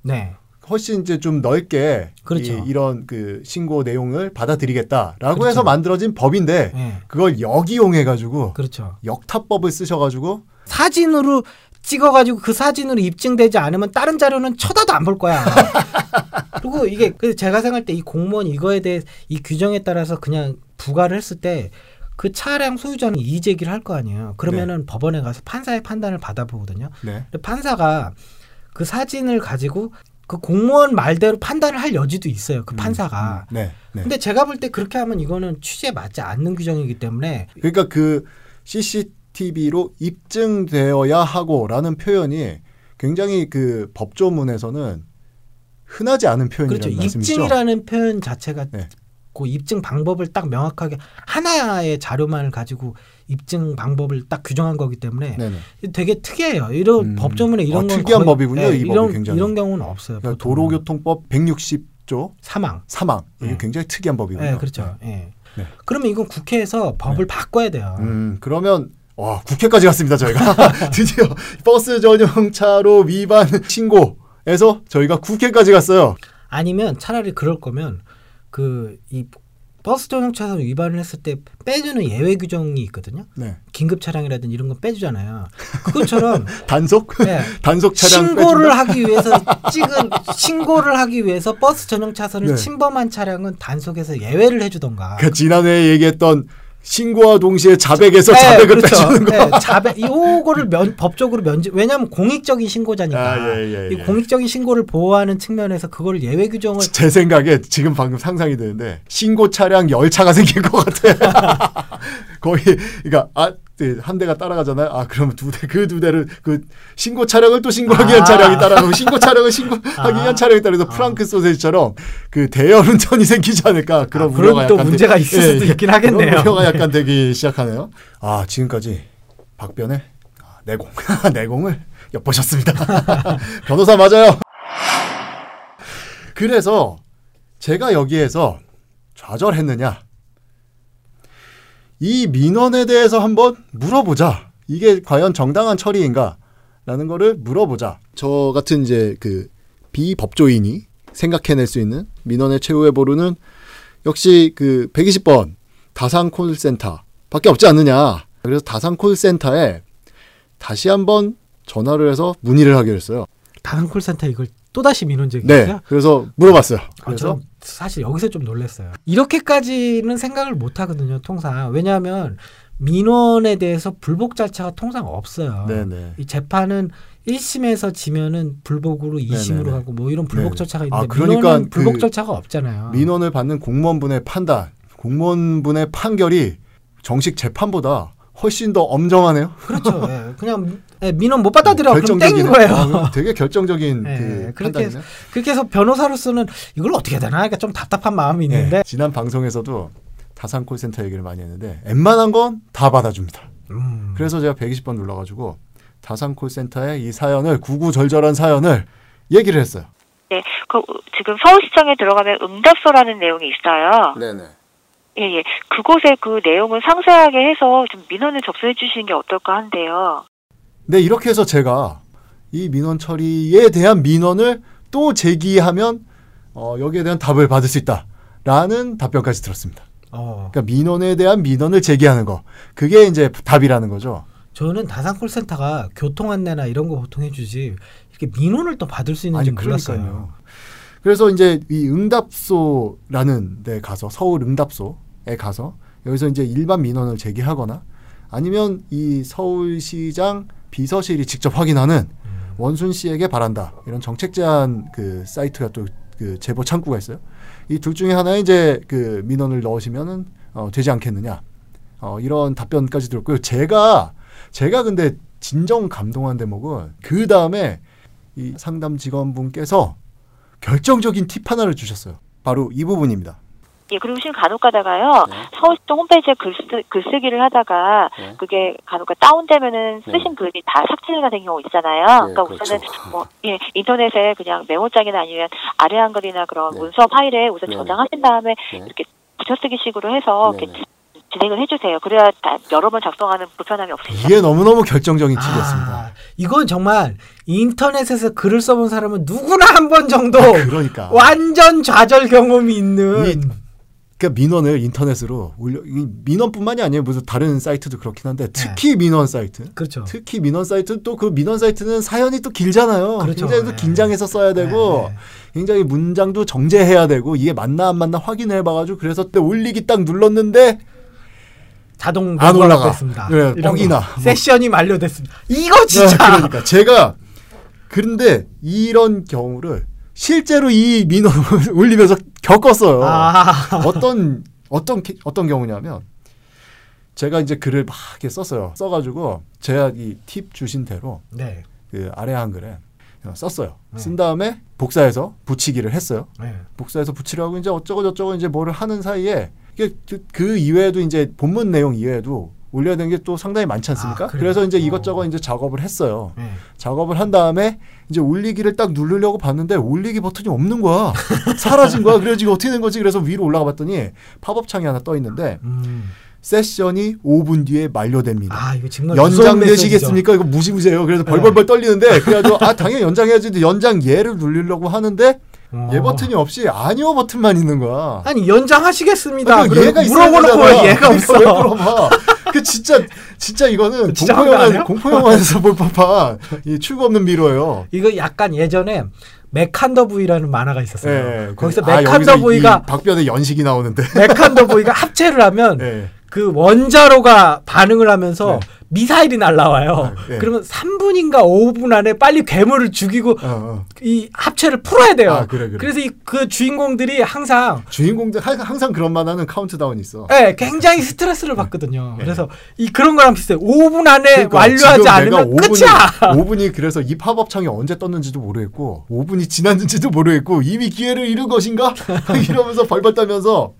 네, 훨씬 이제 좀 넓게 그렇죠. 이, 런그 신고 내용을 받아들이겠다라고 그렇죠. 해서 만들어진 법인데 예, 그걸 역이용해 가지고 그렇죠. 역타법을 쓰셔 가지고 사진으로 찍어 가지고 그 사진으로 입증되지 않으면 다른 자료는 쳐다도 안 볼 거야. 그리고 이게 그래서 제가 생각할 때 이 공무원 이거에 대해 이 규정에 따라서 그냥 부과를 했을 때 그 차량 소유자는 이의 제기를 할 거 아니에요. 그러면은 법원에 가서 판사의 판단을 받아보거든요. 네. 판사가 그 사진을 가지고 그 공무원 말대로 판단을 할 여지도 있어요. 그 판사가. 음, 네. 네. 근데 제가 볼 때 그렇게 하면 이거는 취지에 맞지 않는 규정이기 때문에 그러니까 그 CCTV로 입증되어야 하고라는 표현이 굉장히 그 법조문에서는 흔하지 않은 표현이라는 그렇죠. 말씀이시죠? 입증이라는 표현 자체가 네. 그 입증 방법을 딱 명확하게 하나의 자료만을 가지고 입증 방법을 딱 규정한 거기 때문에 네네. 되게 특이해요. 이런 음. 법조문에 이런 아, 건 특이한 거의- 법이군요, 예, 이 법이 이런 굉장히. 이런 경우는 없어요. 그러니까. 도로교통법 160조 사망. 사망 이게 네. 굉장히 특이한 법이군요. 예, 그렇죠. 예. 네. 그러면 이건 국회에서 법을 바꿔야 돼요. 음, 그러면 와 국회까지 갔습니다 저희가 드디어 버스 전용차로 위반 신고에서 저희가 국회까지 갔어요. 아니면 차라리 그럴 거면 그 이 버스 전용 차선 위반을 했을 때 빼주는 예외 규정이 있거든요. 네. 긴급 차량이라든지 이런 거 빼주잖아요. 그것처럼 단속 네. 단속 차량 신고를 빼준다? 하기 위해서 찍은 신고를 하기 위해서 버스 전용 차선을 네. 침범한 차량은 단속에서 예외를 해주던가. 그 지난해에 얘기했던 신고와 동시에 자백에서 네, 자백을 그렇죠. 빼주는 거. 네, 자백 이거를 면, 법적으로 면제 왜냐하면 공익적인 신고자니까 아, 예, 예, 이 예. 공익적인 신고를 보호하는 측면에서 그걸 예외 규정을 제 생각에 지금 방금 상상이 되는데 신고 차량 열차가 생길 것 같아. 거의 그러니까 아, 네, 한 대가 따라가잖아요. 아 그러면 두 대 그 두 대를 그 신고 차량을 또 신고하기 위한 아. 차량이 따라가고 신고 차량을 신고하기 아. 위한 차량이 따라서 프랑크 소세지처럼 그 대열 운전이 생기지 않을까 그런 아, 그런 우려가 또 문제가 되- 있을 수도 있긴 하겠네요. 우려가 약간 되기 시작하네요. 아 지금까지 박변의 아, 내공 내공을 엿보셨습니다. 변호사 맞아요. 그래서 제가 여기에서 좌절했느냐? 이 민원에 대해서 한번 물어보자. 이게 과연 정당한 처리인가? 라는 거를 물어보자. 저 같은 이제 그 비법조인이 생각해낼 수 있는 민원의 최후의 보루는 역시 그 120번 다산 콜센터 밖에 없지 않느냐. 그래서 다산 콜센터에 다시 한번 전화를 해서 문의를 하기로 했어요. 다른 콜센터 이걸 또 다시 민원 제기했어요. 네. 그래서 물어봤어요. 아, 그래서 사실 여기서 좀 놀랐어요. 이렇게까지는 생각을 못 하거든요, 통상. 왜냐하면 민원에 대해서 불복 절차가 통상 없어요. 네네. 이 재판은 1심에서 지면은 불복으로 2심으로 네네네. 가고 뭐 이런 불복 네네. 절차가 아, 있는데 그러니까 민원은 불복 그 절차가 없잖아요. 민원을 받는 공무원분의 판단, 공무원분의 판결이 정식 재판보다 훨씬 더 엄정하네요. 그렇죠. 예. 그냥 예, 민원 못 받아들여 그럼 땡인. 거예요. 아, 되게 결정적인 예, 그 그렇게 판단이네. 해서 그렇게 해서 변호사로서는 이걸 어떻게 해야 되나 그러니까 좀 답답한 마음이 예, 있는데 지난 방송에서도 다산 콜센터 얘기를 많이 했는데 웬만한 건 다 받아줍니다. 음, 그래서 제가 120번 눌러가지고 다산 콜센터에 이 사연을 구구절절한 사연을 얘기를 했어요. 네, 그 지금 서울시청에 들어가면 응답소라는 내용이 있어요. 네네. 예, 예. 그곳에 그 내용을 상세하게 해서 좀 민원을 접수해 주시는 게 어떨까 한데요. 네, 이렇게 해서 제가 이 민원 처리에 대한 민원을 또 제기하면 어, 여기에 대한 답을 받을 수 있다라는 답변까지 들었습니다. 어, 그러니까 민원에 대한 민원을 제기하는 거 그게 이제 답이라는 거죠. 저는 다산 콜센터가 교통 안내나 이런 거 보통 해주지 이렇게 민원을 또 받을 수 있는지 아니 몰랐어요. 그러니까요. 그래서 이제 이 응답소라는 데 가서 서울 응답소에 가서 여기서 이제 일반 민원을 제기하거나 아니면 이 서울시장 비서실이 직접 확인하는 음. 원순 씨에게 바란다 이런 정책 제안 그 사이트가 또 그 제보 창구가 있어요. 이 둘 중에 하나에 이제 그 민원을 넣으시면은 어, 되지 않겠느냐 어, 이런 답변까지 들었고요. 제가 제가 근데 진정 감동한 대목은 그 다음에 이 상담 직원분께서 결정적인 팁 하나를 주셨어요. 바로 이 부분입니다. 예, 그리고 지금 간혹 가다가요, 네. 서울시청 홈페이지에 글쓰, 글쓰기를 하다가, 네. 그게 간혹 다운되면은 쓰신 글이 다 삭제가 된 경우 있잖아요. 네, 그러니까 그렇죠. 우선은 뭐, 예, 인터넷에 그냥 메모장이나 아니면 아래 한글이나 그런 네. 문서 파일에 우선 네, 저장하신 다음에 네. 이렇게 붙여쓰기 식으로 해서 네, 이렇게 진행을 해주세요. 그래야 다 여러 번 작성하는 불편함이 없으시죠. 이게 너무너무 결정적인 팁이었습니다. 아, 이건 정말 인터넷에서 글을 써본 사람은 누구나 한 번 정도 그러니까 완전 좌절 경험이 있는 그러니까 민원을 인터넷으로 올려 이 민원뿐만이 아니에요. 무슨 다른 사이트도 그렇긴 한데 특히 민원 사이트. 그렇죠. 특히 민원 사이트 또 그 민원 사이트는 사연이 또 길잖아요. 그렇죠. 굉장히 또 네. 긴장해서 써야 되고 네. 굉장히 문장도 정제해야 되고 이게 맞나 안 맞나 확인해 봐 가지고 그래서 때 올리기 딱 눌렀는데 자동 안 올라가. 됐습니다. 네, 뻑이나. 세션이 만료됐습니다. 이거 진짜 네, 그러니까 제가 그런데 이런 경우를 실제로 이 민원을 올리면서 겪었어요. 아, 어떤 어떤 게- 어떤 경우냐면 제가 이제 글을 막 이렇게 썼어요. 써가지고 제가 이 팁 주신 대로 네. 그 아래 한글에 썼어요. 네. 쓴 다음에 복사해서 붙이기를 했어요. 네. 복사해서 붙이려고 이제 어쩌고 저쩌고 이제 뭐를 하는 사이에 그- 그 이외에도 이제 본문 내용 이외에도 올려야 되는 게 또 상당히 많지 않습니까? 아? 그래서 이제 어. 이것저것 이제 작업을 했어요. 네. 작업을 한 다음에 이제 올리기를 딱 누르려고 봤는데 올리기 버튼이 없는 거야. 사라진 거야. 그래서 이거 어떻게 된 거지? 그래서 위로 올라가 봤더니 팝업 창이 하나 떠 있는데 음. 세션이 5분 뒤에 만료됩니다. 아 연장되시겠습니까? 이거 무시무시해요. 그래서 네. 벌벌벌 떨리는데 그래가지고 아 당연히 연장해야지. 연장 예를 누르려고 하는데 메시지죠. 얘 어. 버튼이 없이 아니요 버튼만 있는 거야. 아니 연장하시겠습니다. 그러니까 얘가 물어보놓고 되잖아. 얘가 그러니까 없어. 왜 물어봐? 그 진짜 진짜 이거는 진짜 공포 영화? 공포 영화에서 볼 법한 이 출구 없는 미로예요. 이거 약간 예전에 메칸더 부이라는 만화가 있었어요. 예, 거기서 그- 아, 이 부이가 박변의 연식이 나오는데. 메칸더 부이가 합체를 하면 예. 그 원자로가 반응을 하면서 네. 미사일이 날라와요. 아, 예. 그러면 3분인가 5분 안에 빨리 괴물을 죽이고 어, 어. 이 합체를 풀어야 돼요. 아, 그래, 그래. 래서 이 그 주인공들이 항상 주인공들 하- 항상 그런 만화는 카운트다운이 있어. 예, 굉장히 스트레스를 받거든요. 그래서 이 그런 거랑 비슷해요. 5분 안에 예. 그러니까 완료하지 않으면 5분이, 끝이야. 5분이 그래서 이 팝업 창이 언제 떴는지도 모르겠고 5분이 지났는지도 모르겠고 이미 기회를 잃은 것인가 이러면서 벌벌 떨면서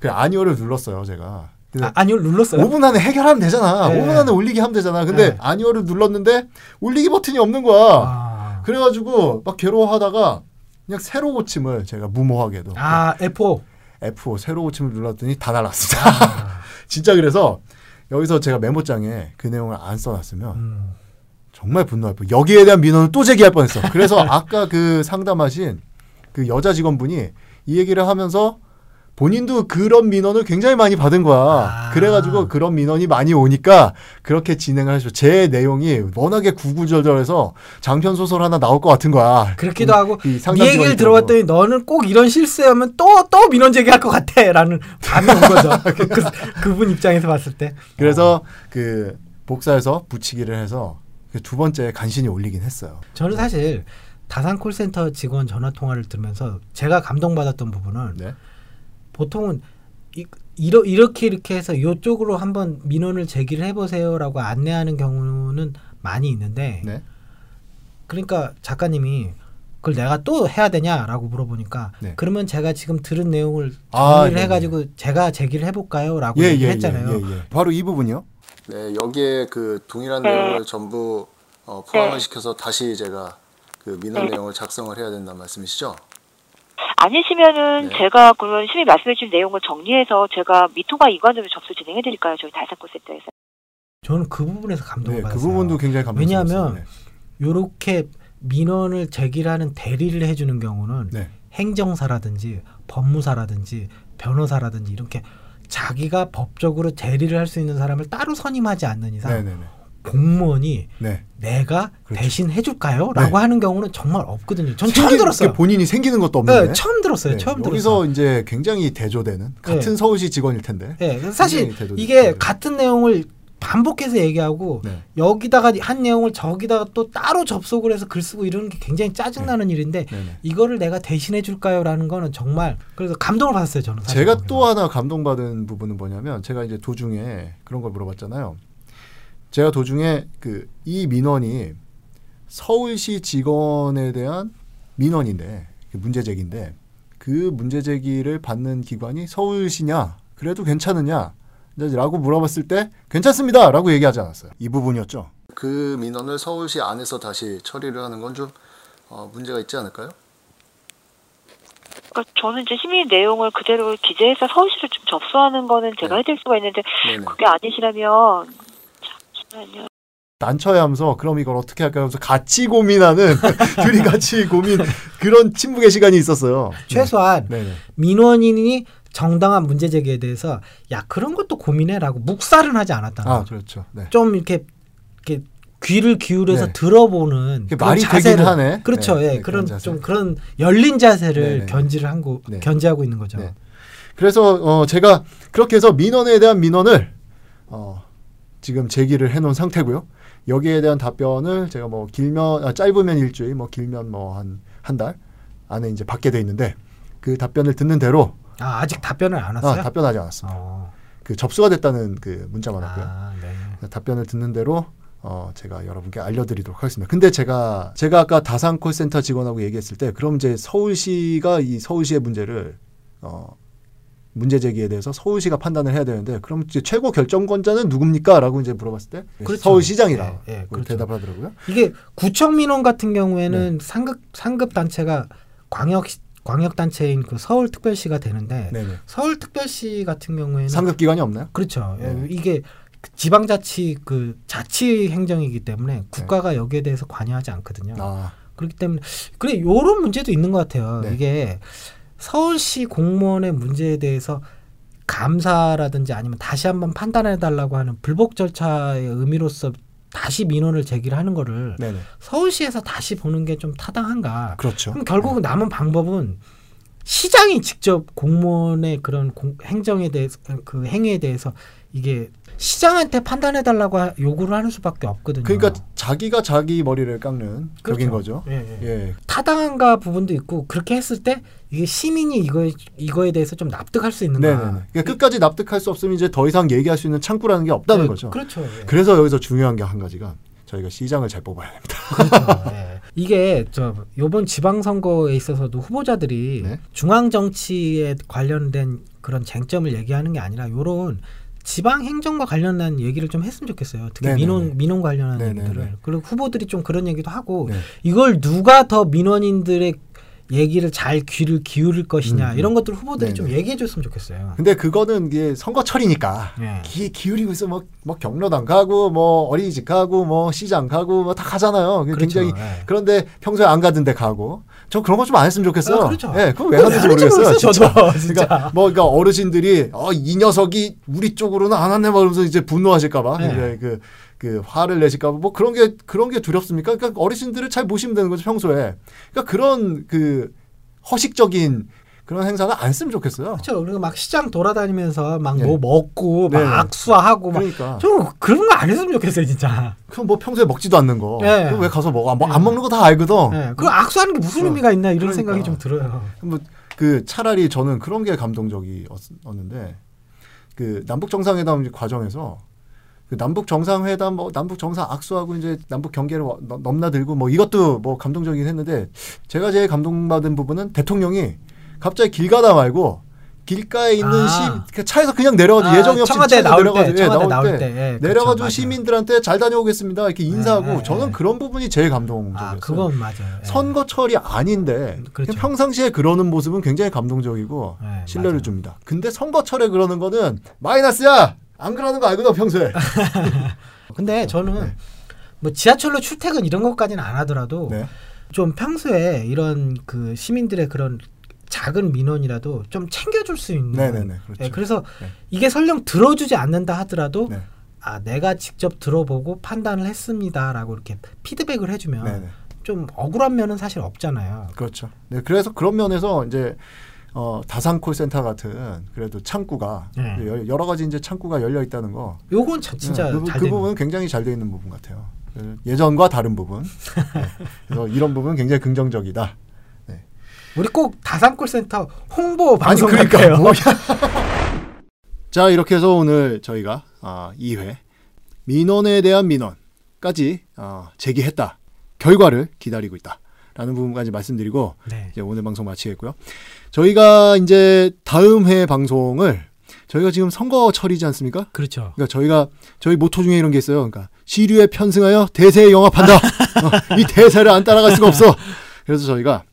그 아니오를 눌렀어요 제가. 근데 아, 아니요 눌렀어요. 5분 안에 해결하면 되잖아. 네. 5분 안에 올리기 하면 되잖아. 근데 네. 아니오를 눌렀는데 올리기 버튼이 없는 거야. 아, 그래가지고 막 괴로워하다가 그냥 새로 고침을 제가 무모하게도 아 F5. F5 새로 고침을 눌렀더니 다 날랐습니다. 진짜 그래서 여기서 제가 메모장에 그 내용을 안 써놨으면 음. 정말 분노할 뻔. 여기에 대한 민원을 또 제기할 뻔했어. 그래서 아까 그 상담하신 그 여자 직원분이 이 얘기를 하면서 본인도 그런 민원을 굉장히 많이 받은 거야. 아. 그래가지고 그런 민원이 많이 오니까 그렇게 진행을 하죠. 제 내용이 워낙에 구구절절해서 장편 소설 하나 나올 것 같은 거야. 그렇기도 이- 하고 이 네 얘기를 들어봤더니 너는 꼭 이런 실수하면 또 또 민원 제기할 것 같아라는 감이 온 거죠. 그, 그분 입장에서 봤을 때. 그래서 그 복사해서 붙이기를 해서 그두 번째 간신히 올리긴 했어요. 저는 사실 다산 콜센터 직원 전화 통화를 들으면서 제가 감동받았던 부분은 네. 보통은 이, 이러, 이렇게 이렇게 해서 이쪽으로 한번 민원을 제기를 해보세요라고 안내하는 경우는 많이 있는데 네. 그러니까 작가님이 그걸 내가 또 해야 되냐라고 물어보니까 네. 그러면 제가 지금 들은 내용을 아, 정리를 네네. 해가지고 제가 제기를 해볼까요?라고 예, 얘기를 예, 했잖아요. 예, 예, 예. 바로 이 부분이요. 네, 여기에 그 동일한 네. 내용을 전부 어, 포함을 네. 시켜서 다시 제가 그 민원 네. 내용을 작성을 해야 된다는 말씀이시죠? 아니시면은 네. 제가 그러면 시민 말씀해 주신 내용을 정리해서 제가 미통과 이관으로 접수 진행해 드릴까요? 저희 달산콜센터에서. 저는 그 부분에서 감동을 네, 그 받았어요. 부분도 굉장히 감동스러웠어요. 왜냐하면 요렇게 민원을 제기하는 대리를 해주는 경우는 네. 행정사라든지 법무사라든지 변호사라든지 이렇게 자기가 법적으로 대리를 할 수 있는 사람을 따로 선임하지 않는 이상 네, 네, 네. 공무원이 네. 내가 그렇죠. 대신 해줄까요? 라고 하는 경우는 정말 없거든요. 전 처음 들었어요. 본인이 생기는 것도 없는데. 네, 처음 들었어요. 네, 처음 여기서 들었어요. 이제 굉장히 대조되는 같은 네. 서울시 직원일 텐데. 네, 사실 이게 같은 내용을 반복해서 얘기하고 네. 여기다가 한 내용을 저기다가 또 따로 접속을 해서 글 쓰고 이러는 게 굉장히 짜증나는 일인데 네, 네. 이거를 내가 대신해 줄까요라는 거는 정말 그래서 감동을 받았어요 저는 제가 거기서. 또 하나 감동받은 부분은 뭐냐면 제가 이제 도중에 그런 걸 물어봤잖아요. 제가 도중에 그 이 민원이 서울시 직원에 대한 민원인데 그 문제 제기인데 그 문제 제기를 받는 기관이 서울시냐 그래도 괜찮으냐 라고 물어봤을 때 괜찮습니다 라고 얘기하지 않았어요. 이 부분이었죠. 그 민원을 서울시 안에서 다시 처리를 하는 건 좀 문제가 있지 않을까요? 그러니까 저는 이제 시민 내용을 그대로 기재해서 서울시를 좀 접수하는 거는 제가 네. 해드릴 수가 있는데 네네. 그게 아니시라면 잠시만요. 난처해 하면서 그럼 이걸 어떻게 할까 하면서 같이 고민하는 둘이 같이 고민 그런 친목의 시간이 있었어요. 최소한 네. 네. 민원인이 정당한 문제 제기에 대해서 야 그런 것도 고민해라고 묵살은 하지 않았다는 아 거죠. 그렇죠. 네. 좀 이렇게 이렇게 귀를 기울여서 네. 들어보는 말이 되긴 자세를 하네. 그렇죠. 네, 예, 네, 그런 그런 자세. 좀 그런 열린 자세를 네, 네, 네. 견지를 한고 네. 견지하고 있는 거죠. 네. 그래서 어, 제가 그렇게 해서 민원에 대한 민원을 어, 지금 제기를 해놓은 상태고요. 여기에 대한 답변을 제가 뭐 길면 아, 짧으면 일주일, 뭐 길면 뭐 한 한 달 안에 이제 받게 돼 있는데 그 답변을 듣는 대로 아 아직 답변을 안 아, 왔어요? 답변하지 않았습니다. 어. 그 접수가 됐다는 그 문자만 왔고요. 아, 네. 답변을 듣는 대로 어, 제가 여러분께 알려드리도록 하겠습니다. 근데 제가 제가 아까 다산 콜센터 직원하고 얘기했을 때 그럼 이제 서울시가 이 서울시의 문제를 어, 문제 제기에 대해서 서울시가 판단을 해야 되는데 그럼 이제 최고 결정권자는 누굽니까?라고 이제 물어봤을 때 그렇죠. 서울시장이라 예, 예, 그렇죠. 대답을 하더라고요. 이게 구청 민원 같은 경우에는 네. 상급 상급 단체가 광역 광역 단체인 그 서울특별시가 되는데 네네. 서울특별시 같은 경우에는 상급 기관이 없나요? 그렇죠. 예, 네. 이게 그 지방자치 그 자치 행정이기 때문에 국가가 여기에 대해서 관여하지 않거든요. 네. 아, 그렇기 때문에 그래 요런 문제도 있는 것 같아요. 네. 이게 서울시 공무원의 문제에 대해서 감사라든지 아니면 다시 한번 판단해 달라고 하는 불복 절차의 의미로서 다시 민원을 제기를 하는 거를 네네. 서울시에서 다시 보는 게 좀 타당한가? 그렇죠. 그럼 결국은 남은 방법은 시장이 직접 공무원의 그런 공- 행정에 대해서 그 행위에 대해서 이게 시장한테 판단해 달라고 요구를 하는 수밖에 없거든요. 그러니까 자기가 자기 머리를 깎는 그렇죠. 격인 거죠. 예, 예. 예. 타당한가 부분도 있고 그렇게 했을 때 이게 시민이 이거에 이거에 대해서 좀 납득할 수 있는가? 그러니까 끝까지 납득할 수 없으면 이제 더 이상 얘기할 수 있는 창구라는 게 없다는 네, 거죠. 그렇죠. 예. 그래서 여기서 중요한 게 한 가지가 저희가 시장을 잘 뽑아야 됩니다. 그렇죠. 예. 이게 저 요번 지방선거에 있어서도 후보자들이 네. 중앙 정치에 관련된 그런 쟁점을 얘기하는 게 아니라 요런 지방 행정과 관련된 얘기를 좀 했으면 좋겠어요. 특히 네네네. 민원 민원 관련한 네네네. 얘기들을. 그리고 후보들이 좀 그런 얘기도 하고 네. 이걸 누가 더 민원인들의 얘기를 잘 귀를 기울일 것이냐 음. 이런 것들 후보들이 좀 네네. 얘기해 줬으면 좋겠어요. 근데 그거는 이게 선거철이니까 예. 기, 기울이고 있어 뭐, 뭐 경로당 가고 뭐 어린이집 가고 뭐 시장 가고 뭐 다 가잖아요. 그렇죠. 굉장히 예. 그런데 평소에 안 가던데 가고 저 그런 거 좀 안 했으면 좋겠어요. 아, 그렇죠. 예, 그거 왜 하는지 모르겠어요. 저도, 진짜. 그러니까 뭐 그러니까 어르신들이 어, 이 녀석이 우리 쪽으로는 안 왔네 막 그러면서 이제 분노하실까봐 네. 이제 그, 그 화를 내실까봐 뭐 그런 게 그런 게 두렵습니까? 그러니까 어르신들을 잘 모시면 되는 거죠 평소에. 그러니까 그런 그 허식적인 그런 행사는 안 쓰면 좋겠어요. 그렇죠. 그리고 막 시장 돌아다니면서 막뭐 예. 먹고 막 네네. 악수하고 막 그러니까. 저 그런 거 안 했으면 좋겠어요, 진짜. 그럼 뭐 평소에 먹지도 않는 거. 예. 그럼 왜 가서 먹어? 뭐 예. 안 먹는 거 다 알거든. 예. 그 악수하는 게 무슨 어, 의미가 있나 이런 그러니까. 생각이 좀 들어요. 뭐그 차라리 저는 그런 게 감동적이었는데 그 남북 정상회담 과정에서 그 남북 정상회담 뭐 남북 정상 악수하고 이제 남북 경계를 넘나들고 뭐 이것도 뭐 감동적이긴 했는데 제가 제일 감동받은 부분은 대통령이 갑자기 길 가다 말고 길가에 있는 아. 시그 차에서 그냥 내려가지고 아, 예정이 없이 청와대 나올 내려가지고 때, 예, 청와대 나올 때 때, 예, 그렇죠, 내려가지고 맞아요. 시민들한테 잘 다녀오겠습니다 이렇게 인사하고 네, 네, 저는 네. 그런 부분이 제일 감동적이었어요. 아, 그건 맞아요. 예. 선거철이 아닌데 그렇죠. 평상시에 그러는 모습은 굉장히 감동적이고 네, 신뢰를 맞아요. 줍니다. 근데 선거철에 그러는 거는 마이너스야. 안 그러는 거 알거든 평소에. 근데 저는 네. 뭐 지하철로 출퇴근 이런 것까지는 안 하더라도 네. 좀 평소에 이런 그 시민들의 그런 작은 민원이라도 좀 챙겨줄 수 있는. 네네네, 그렇죠. 예, 그래서 네. 이게 설령 들어주지 않는다 하더라도 네. 아 내가 직접 들어보고 판단을 했습니다라고 이렇게 피드백을 해주면 네네. 좀 억울한 면은 사실 없잖아요. 그렇죠. 네, 그래서 그런 면에서 이제 어, 다산 콜센터 같은 그래도 창구가 네. 여- 여러 가지 이제 창구가 열려 있다는 거. 요건 저- 진짜 네, 그, 잘그 된. 부분은 굉장히 잘돼 있는 부분 같아요. 그 예전과 다른 부분. 네. 그래서 이런 부분 은 굉장히 긍정적이다. 우리 꼭 다산 콜센터 홍보 아니 방송 그러니까 같아요. 뭐야. 자 이렇게 해서 오늘 저희가 아, 2회 민원에 대한 민원까지 어, 제기했다. 결과를 기다리고 있다 라는 부분까지 말씀드리고 네. 이제 오늘 방송 마치겠고요. 저희가 이제 다음 회 방송을 저희가 지금 선거철이지 않습니까? 그렇죠. 그러니까 저희가 저희 모토 중에 이런 게 있어요. 그러니까 시류에 편승하여 대세에 영합한다. 어, 이 대세를 안 따라갈 수가 없어. 그래서 저희가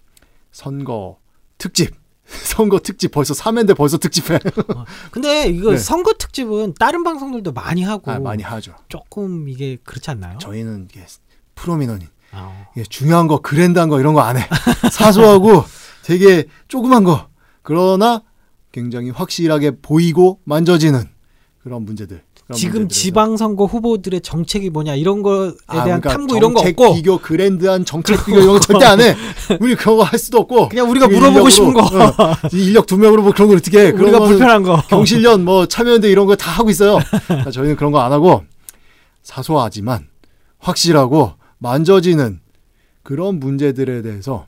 선거 특집, 선거 특집 벌써 3회인데 벌써 특집해. 어, 근데 이거 네. 선거 특집은 다른 방송들도 많이 하고 아, 많이 하죠. 조금 이게 그렇지 않나요? 저희는 이게 프로민원인 아, 이게 중요한 거 그랜드한 거 이런 거 안 해. 사소하고 되게 조그만 거 그러나 굉장히 확실하게 보이고 만져지는 그런 문제들. 그런 지금. 지방선거 후보들의 정책이 뭐냐 이런 거에 아, 대한 그러니까 탐구 이런 거 없고 비교 그랜드한 정책 비교 이런 거 절대 안 해. 우리 그런 거할 수도 없고. 그냥 우리가 물어보고 싶은 거. 어, 이 인력 두 명으로 뭐 그런 걸 어떻게 해. 우리가 불편한 거. 경실련 뭐 참여연대 이런 거 다 하고 있어요. 자, 저희는 그런 거 안 하고 사소하지만 확실하고 만져지는 그런 문제들에 대해서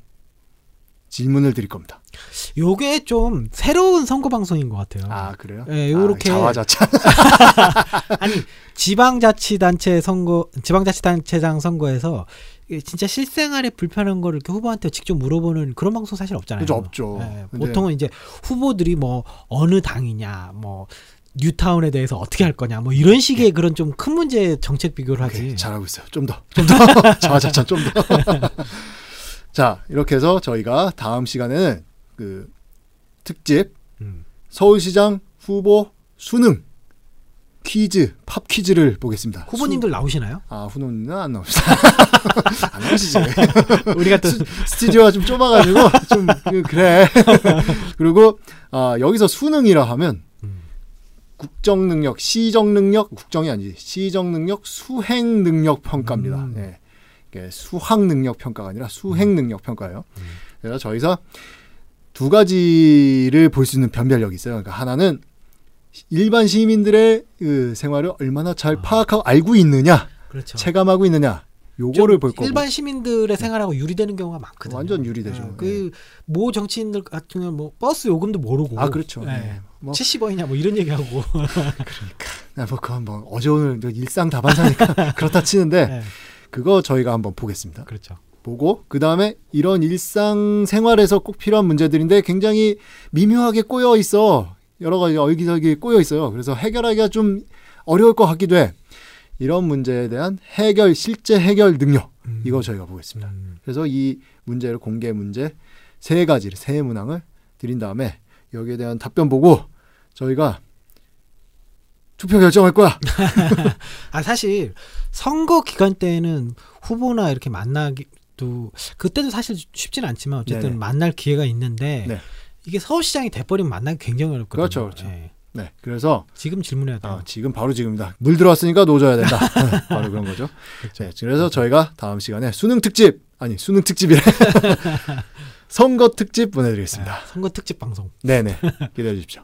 질문을 드릴 겁니다. 요게 좀 새로운 선거 방송인 것 같아요. 아 그래요? 예, 요렇게- 아, 자화자찬. 아니 지방자치단체 선거, 지방자치단체장 선거에서 진짜 실생활에 불편한 거를 이렇게 후보한테 직접 물어보는 그런 방송 사실 없잖아요. 그죠, 없죠. 예, 보통은 이제 후보들이 뭐 어느 당이냐, 뭐 뉴타운에 대해서 어떻게 할 거냐, 뭐 이런 식의 그런 좀 큰 문제 정책 비교를 하지. 예. 오케이, 잘하고 있어요. 좀 더, 좀 더. 자화자찬 좀 더. 자 이렇게 해서 저희가 다음 시간에는 그 특집 음. 서울시장 후보 수능 퀴즈 팝 퀴즈를 보겠습니다. 후보님들 나오시나요? 아 후보는 안 나옵니다. 안 나오시지. 우리가 또 스- 스튜디오가 좀 좁아가지고 좀 그- 그래. 그리고 아, 여기서 수능이라 하면 음. 국정 능력, 시정 능력, 국정이 아니지 시정 능력, 수행 능력 평가입니다. 음. 네. 수학 능력 평가가 아니라 수행 능력 평가예요. 그래서 저희서 두 가지를 볼 수 있는 변별력이 있어요. 그러니까 하나는 일반 시민들의 그 생활을 얼마나 잘 파악하고 알고 있느냐, 그렇죠. 체감하고 있느냐, 요거를 볼 거고. 일반 시민들의 생활하고 유리되는 경우가 많거든요. 완전 유리되죠. 예, 그모 정치인들 같은 경우는 뭐 버스 요금도 모르고 아 그렇죠. 예. 네. 뭐, 70원이냐 뭐 이런 얘기하고 아, 뭐 그건 뭐 어제 오늘 저 일상 다반사니까 그렇다 치는데 예, 그거 저희가 한번 보겠습니다. 그렇죠. 보고 그 다음에 이런 일상 생활에서 꼭 필요한 문제들인데 굉장히 미묘하게 꼬여 있어 여러 가지 여기저기 꼬여 있어요. 그래서 해결하기가 좀 어려울 것 같기도 해. 이런 문제에 대한 해결 실제 해결 능력 음. 이거 저희가 보겠습니다. 음. 그래서 이 문제를 공개 문제 세 가지를 세 문항을 드린 다음에 여기에 대한 답변 보고 저희가 투표 결정할 거야. 아 사실 선거 기간 때는 후보나 이렇게 만나기 도 그때도 사실 쉽지는 않지만 어쨌든 네네. 만날 기회가 있는데 네. 이게 서울시장이 돼버리면 만나기 굉장히 어렵거든요. 그렇죠, 그렇죠. 예. 네, 그래서 지금 질문해야 돼요. 아, 지금 바로 지금이다. 물 들어왔으니까 노져야 된다. 네, 바로 그런 거죠. 네, 그래서 저희가 다음 시간에 수능 특집 아니 수능 특집이래 선거 특집 보내드리겠습니다. 아, 선거 특집 방송. 네네 기대해 주십시오.